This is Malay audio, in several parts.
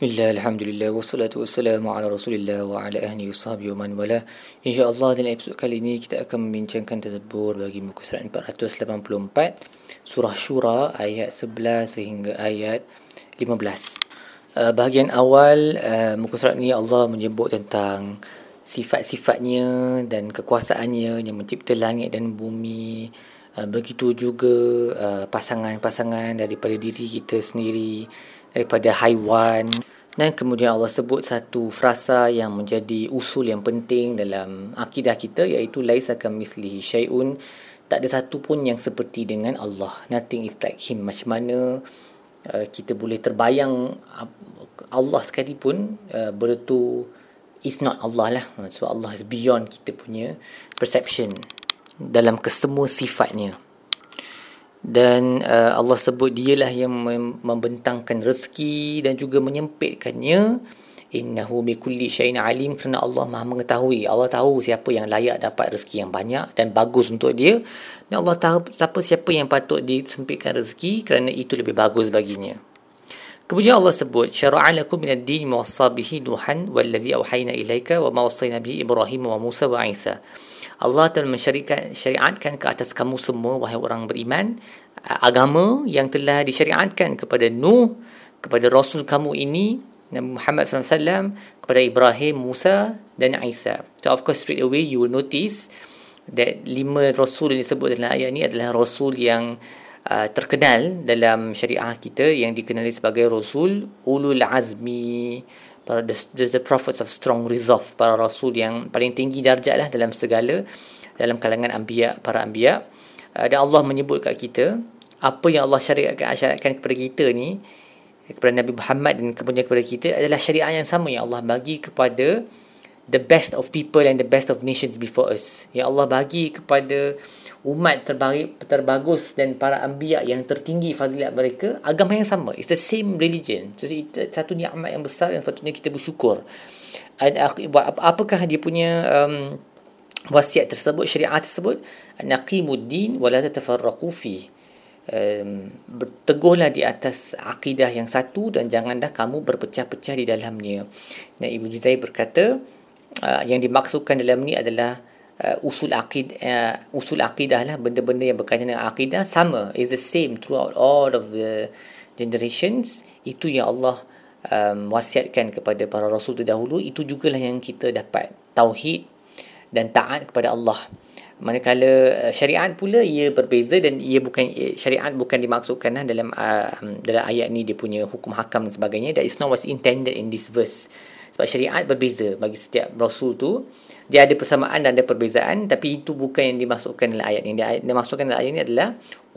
Bismillah, Alhamdulillah, wassalatu wassalamu ala rasulillah wa ala ahli sahbihi wa man wala. InsyaAllah dalam episod kali ini kita akan membincangkan tadabbur bagi muka surat 484 Surah Shura ayat 11 sehingga ayat 15 uh, Bahagian awal uh, muka surat ini Allah menyebut tentang sifat-sifatnya dan kekuasaannya yang mencipta langit dan bumi. Uh, Begitu juga uh, pasangan-pasangan daripada diri kita sendiri daripada haiwan. Dan kemudian Allah sebut satu frasa yang menjadi usul yang penting dalam akidah kita iaitu laisa kamithlihi syai'un. Tak ada satu pun yang seperti dengan Allah. Nothing is like him. Macam mana uh, kita boleh terbayang Allah sekali pun uh, bertu is not Allah lah. Sebab Allah is beyond kita punya perception dalam kesemua sifatnya dan uh, Allah sebut dialah yang membentangkan rezeki dan juga menyempitkannya. Innahu bikulli syai'in alim kerana Allah Maha mengetahui. Allah tahu siapa yang layak dapat rezeki yang banyak dan bagus untuk dia. Dan Allah tahu siapa siapa yang patut disempitkan rezeki kerana itu lebih bagus baginya. Kemudian Allah sebut syara'a lakum min ad-din ma wassa bihi Nuhan wallazi awhayna ilayka wa ma wassayna bihi Ibrahim wa Musa wa Isa Allah telah mensyariatkan syariatkan ke atas kamu semua wahai orang beriman agama yang telah disyariatkan kepada Nuh kepada rasul kamu ini Nabi Muhammad SAW kepada Ibrahim, Musa dan Isa. So of course straight away you will notice that lima rasul yang disebut dalam ayat ini adalah rasul yang uh, terkenal dalam syariah kita yang dikenali sebagai rasul ulul azmi para the, the, the prophets of strong resolve para rasul yang paling tinggi darjat lah dalam segala dalam kalangan anbiya para anbiya. Uh, dan Allah menyebut kat kita apa yang Allah syariatkan syariatkan kepada kita ni kepada Nabi Muhammad dan kemudian kepada kita adalah syariat yang sama yang Allah bagi kepada the best of people and the best of nations before us. Yang Allah bagi kepada umat terbaik, terbagus dan para anbiya yang tertinggi fadilat mereka agama yang sama. It's the same religion. So itu satu nikmat yang besar yang sepatutnya kita bersyukur. Apakah dia punya um, wasiat tersebut syariat tersebut? Naqimuddin wala tatafarraqu fi. Um, berteguhlah di atas akidah yang satu dan janganlah kamu berpecah-pecah di dalamnya. Dan Ibu Juzai berkata uh, yang dimaksudkan dalam ni adalah uh, usul akid uh, usul akidah lah benda-benda yang berkaitan dengan akidah sama is the same throughout all of the generations. Itu yang Allah um, wasiatkan kepada para rasul terdahulu. Itu jugalah yang kita dapat tauhid dan taat kepada Allah manakala uh, syariat pula ia berbeza dan ia bukan syariat bukan dimaksudkan lah dalam uh, dalam ayat ni dia punya hukum hakam dan sebagainya. That is not what's intended in this verse. Sebab syariat berbeza bagi setiap rasul tu. Dia ada persamaan dan ada perbezaan tapi itu bukan yang dimasukkan dalam ayat ini dia dimasukkan dalam ayat ini adalah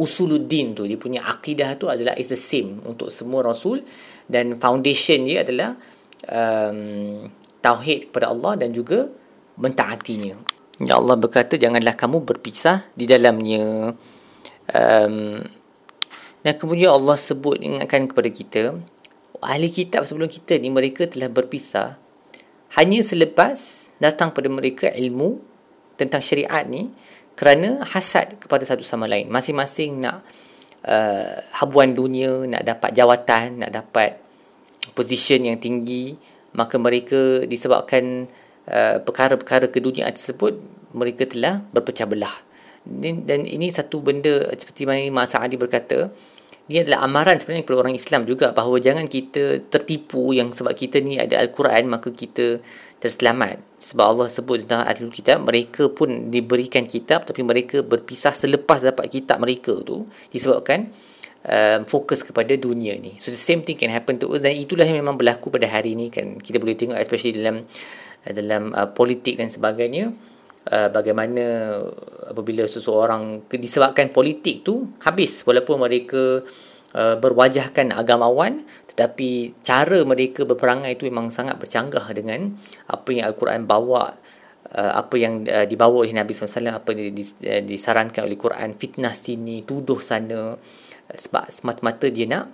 usuluddin tu dia punya akidah tu adalah is the same untuk semua rasul. Dan foundation dia adalah um, tauhid kepada Allah dan juga mentaatinya ya Allah berkata janganlah kamu berpisah di dalamnya. Um, dan kemudian Allah sebut ingatkan kepada kita ahli kitab sebelum kita ni mereka telah berpisah. Hanya selepas datang pada mereka ilmu tentang syariat ni kerana hasad kepada satu sama lain. Masing-masing nak uh, habuan dunia nak dapat jawatan nak dapat position yang tinggi maka mereka disebabkan uh, perkara-perkara keduniaan tersebut mereka telah berpecah belah. Dan ini satu benda seperti mana Imam Sa'adi berkata dia adalah amaran sebenarnya kepada orang Islam juga bahawa jangan kita tertipu yang sebab kita ni ada Al-Quran maka kita terselamat. Sebab Allah sebut tentang ahli kitab mereka pun diberikan kitab tapi mereka berpisah selepas dapat kitab mereka tu disebabkan um, fokus kepada dunia ni. So the same thing can happen to us dan itulah yang memang berlaku pada hari ni kan. Kita boleh tengok especially dalam dalam uh, politik dan sebagainya uh, bagaimana apabila seseorang disebabkan politik tu habis walaupun mereka uh, berwajahkan agamawan tetapi cara mereka berperangai itu memang sangat bercanggah dengan apa yang al-Quran bawa uh, apa yang uh, dibawa oleh Nabi SAW apa yang uh, disarankan oleh Quran. Fitnah sini tuduh sana sebab semata-mata dia nak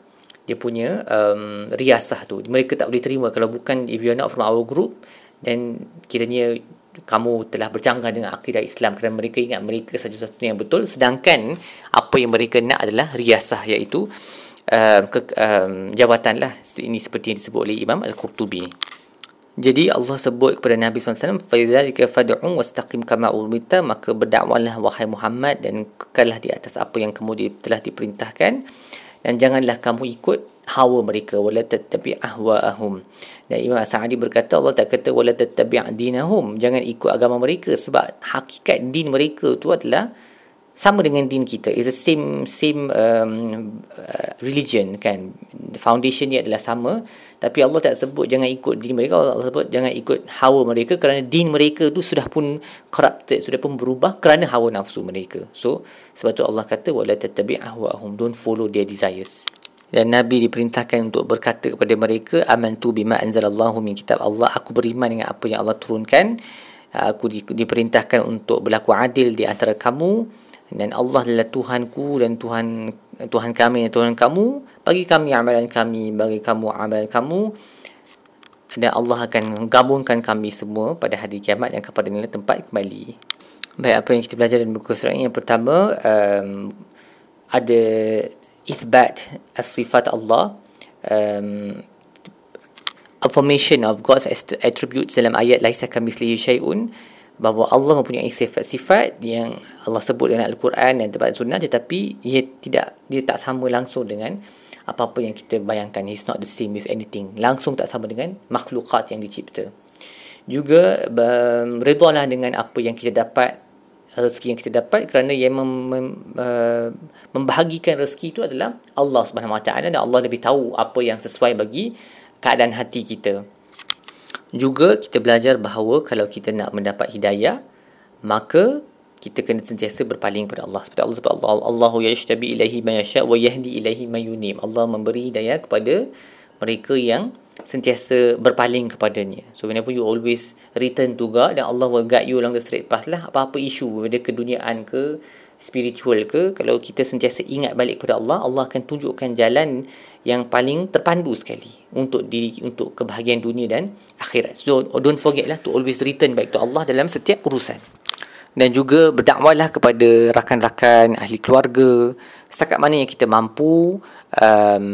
dia punya um, riasah tu. Mereka tak boleh terima. Kalau bukan if you are not from our group then kiranya kamu telah bercanggah dengan akidah Islam kerana mereka ingat mereka satu-satunya yang betul. Sedangkan apa yang mereka nak adalah riasah iaitu um, ke, um, jawatan lah. Ini seperti yang disebut oleh Imam Al-Qurtubi jadi Allah sebut kepada Nabi SAW فَإِذَلِكَ فَدْعُمْ وَسْتَقِمْ كَمَا أُرْمِتَ Maka berdakwalah wahai Muhammad dan kekalah di atas apa yang kamu di, telah diperintahkan. Dan janganlah kamu ikut hawa mereka wala tattabi ahwaahum. Dan Imam Sa'di berkata Allah tak kata wala tattabi dinahum. Jangan ikut agama mereka sebab hakikat din mereka tu adalah sama dengan din kita. Is the same same um, uh, religion kan? Foundation dia adalah sama tapi Allah tak sebut jangan ikut din mereka. Allah sebut jangan ikut hawa mereka kerana din mereka tu sudah pun corrupted sudah pun berubah kerana hawa nafsu mereka. So sebab tu Allah kata wala tattabi ahwaahum don't follow their desires. Dan Nabi diperintahkan untuk berkata kepada mereka amantu bima anzalallahu min kitab. Allah aku beriman dengan apa yang Allah turunkan. Aku di, diperintahkan untuk berlaku adil di antara kamu dan Allah adalah Tuhanku dan Tuhan Tuhan kami dan Tuhan kamu. Bagi kami amalan kami bagi kamu amalan kamu. Dan Allah akan gabungkan kami semua pada hari kiamat yang kepada nilai tempat kembali. Baik apa yang kita belajar dalam buku surat ini? Yang pertama um, ada isbat sifat Allah. Um, affirmation of God's attributes dalam ayat laisa kamislihi syai'un bahawa Allah mempunyai sifat-sifat yang Allah sebut dalam Al-Quran dan tempat sunnah tetapi ia tidak dia tak sama langsung dengan apa-apa yang kita bayangkan. He's not the same with anything. Langsung tak sama dengan makhlukat yang dicipta. Juga um, redalah dengan apa yang kita dapat rezeki yang kita dapat kerana yang mem, mem, uh, membahagikan rezeki itu adalah Allah Subhanahu Wa Taala dan Allah lebih tahu apa yang sesuai bagi keadaan hati kita juga kita belajar bahawa kalau kita nak mendapat hidayah maka kita kena sentiasa berpaling kepada Allah. Seperti Allah sebab Allah Allahu yashtabi ilaihi man yasha wa yahdi ilaihi man yunim. Allah memberi hidayah kepada mereka yang sentiasa berpaling kepadanya. So whenever you always return to God dan Allah will guide you along the straight path lah apa-apa isu whether keduniaan ke spiritual ke kalau kita sentiasa ingat balik kepada Allah Allah akan tunjukkan jalan yang paling terpandu sekali untuk diri untuk kebahagiaan dunia dan akhirat. So don't forget lah to always return back to Allah dalam setiap urusan. Dan juga berdakwalah kepada rakan-rakan ahli keluarga. Setakat mana yang kita mampu um,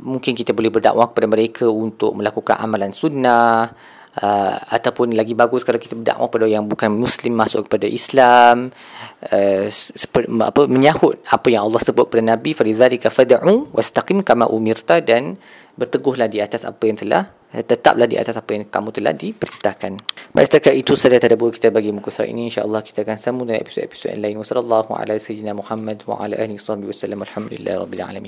mungkin kita boleh berdakwah kepada mereka untuk melakukan amalan sunnah uh, ataupun lagi bagus kalau kita berdakwah pada yang bukan muslim masuk kepada Islam uh, seper, apa menyahut apa yang Allah sebut kepada Nabi farizalika fad'u wastaqim kama umirta dan berteguhlah di atas apa yang telah eh, tetaplah di atas apa yang kamu telah diperintahkan. Baik setakat itu saja tadabbur kita bagi muka surat ini insyaallah kita akan sambung dengan episod-episod lain. Wassallallahu ala sayyidina Muhammad wa ala alihi wasallam. Alhamdulillahirabbil alamin.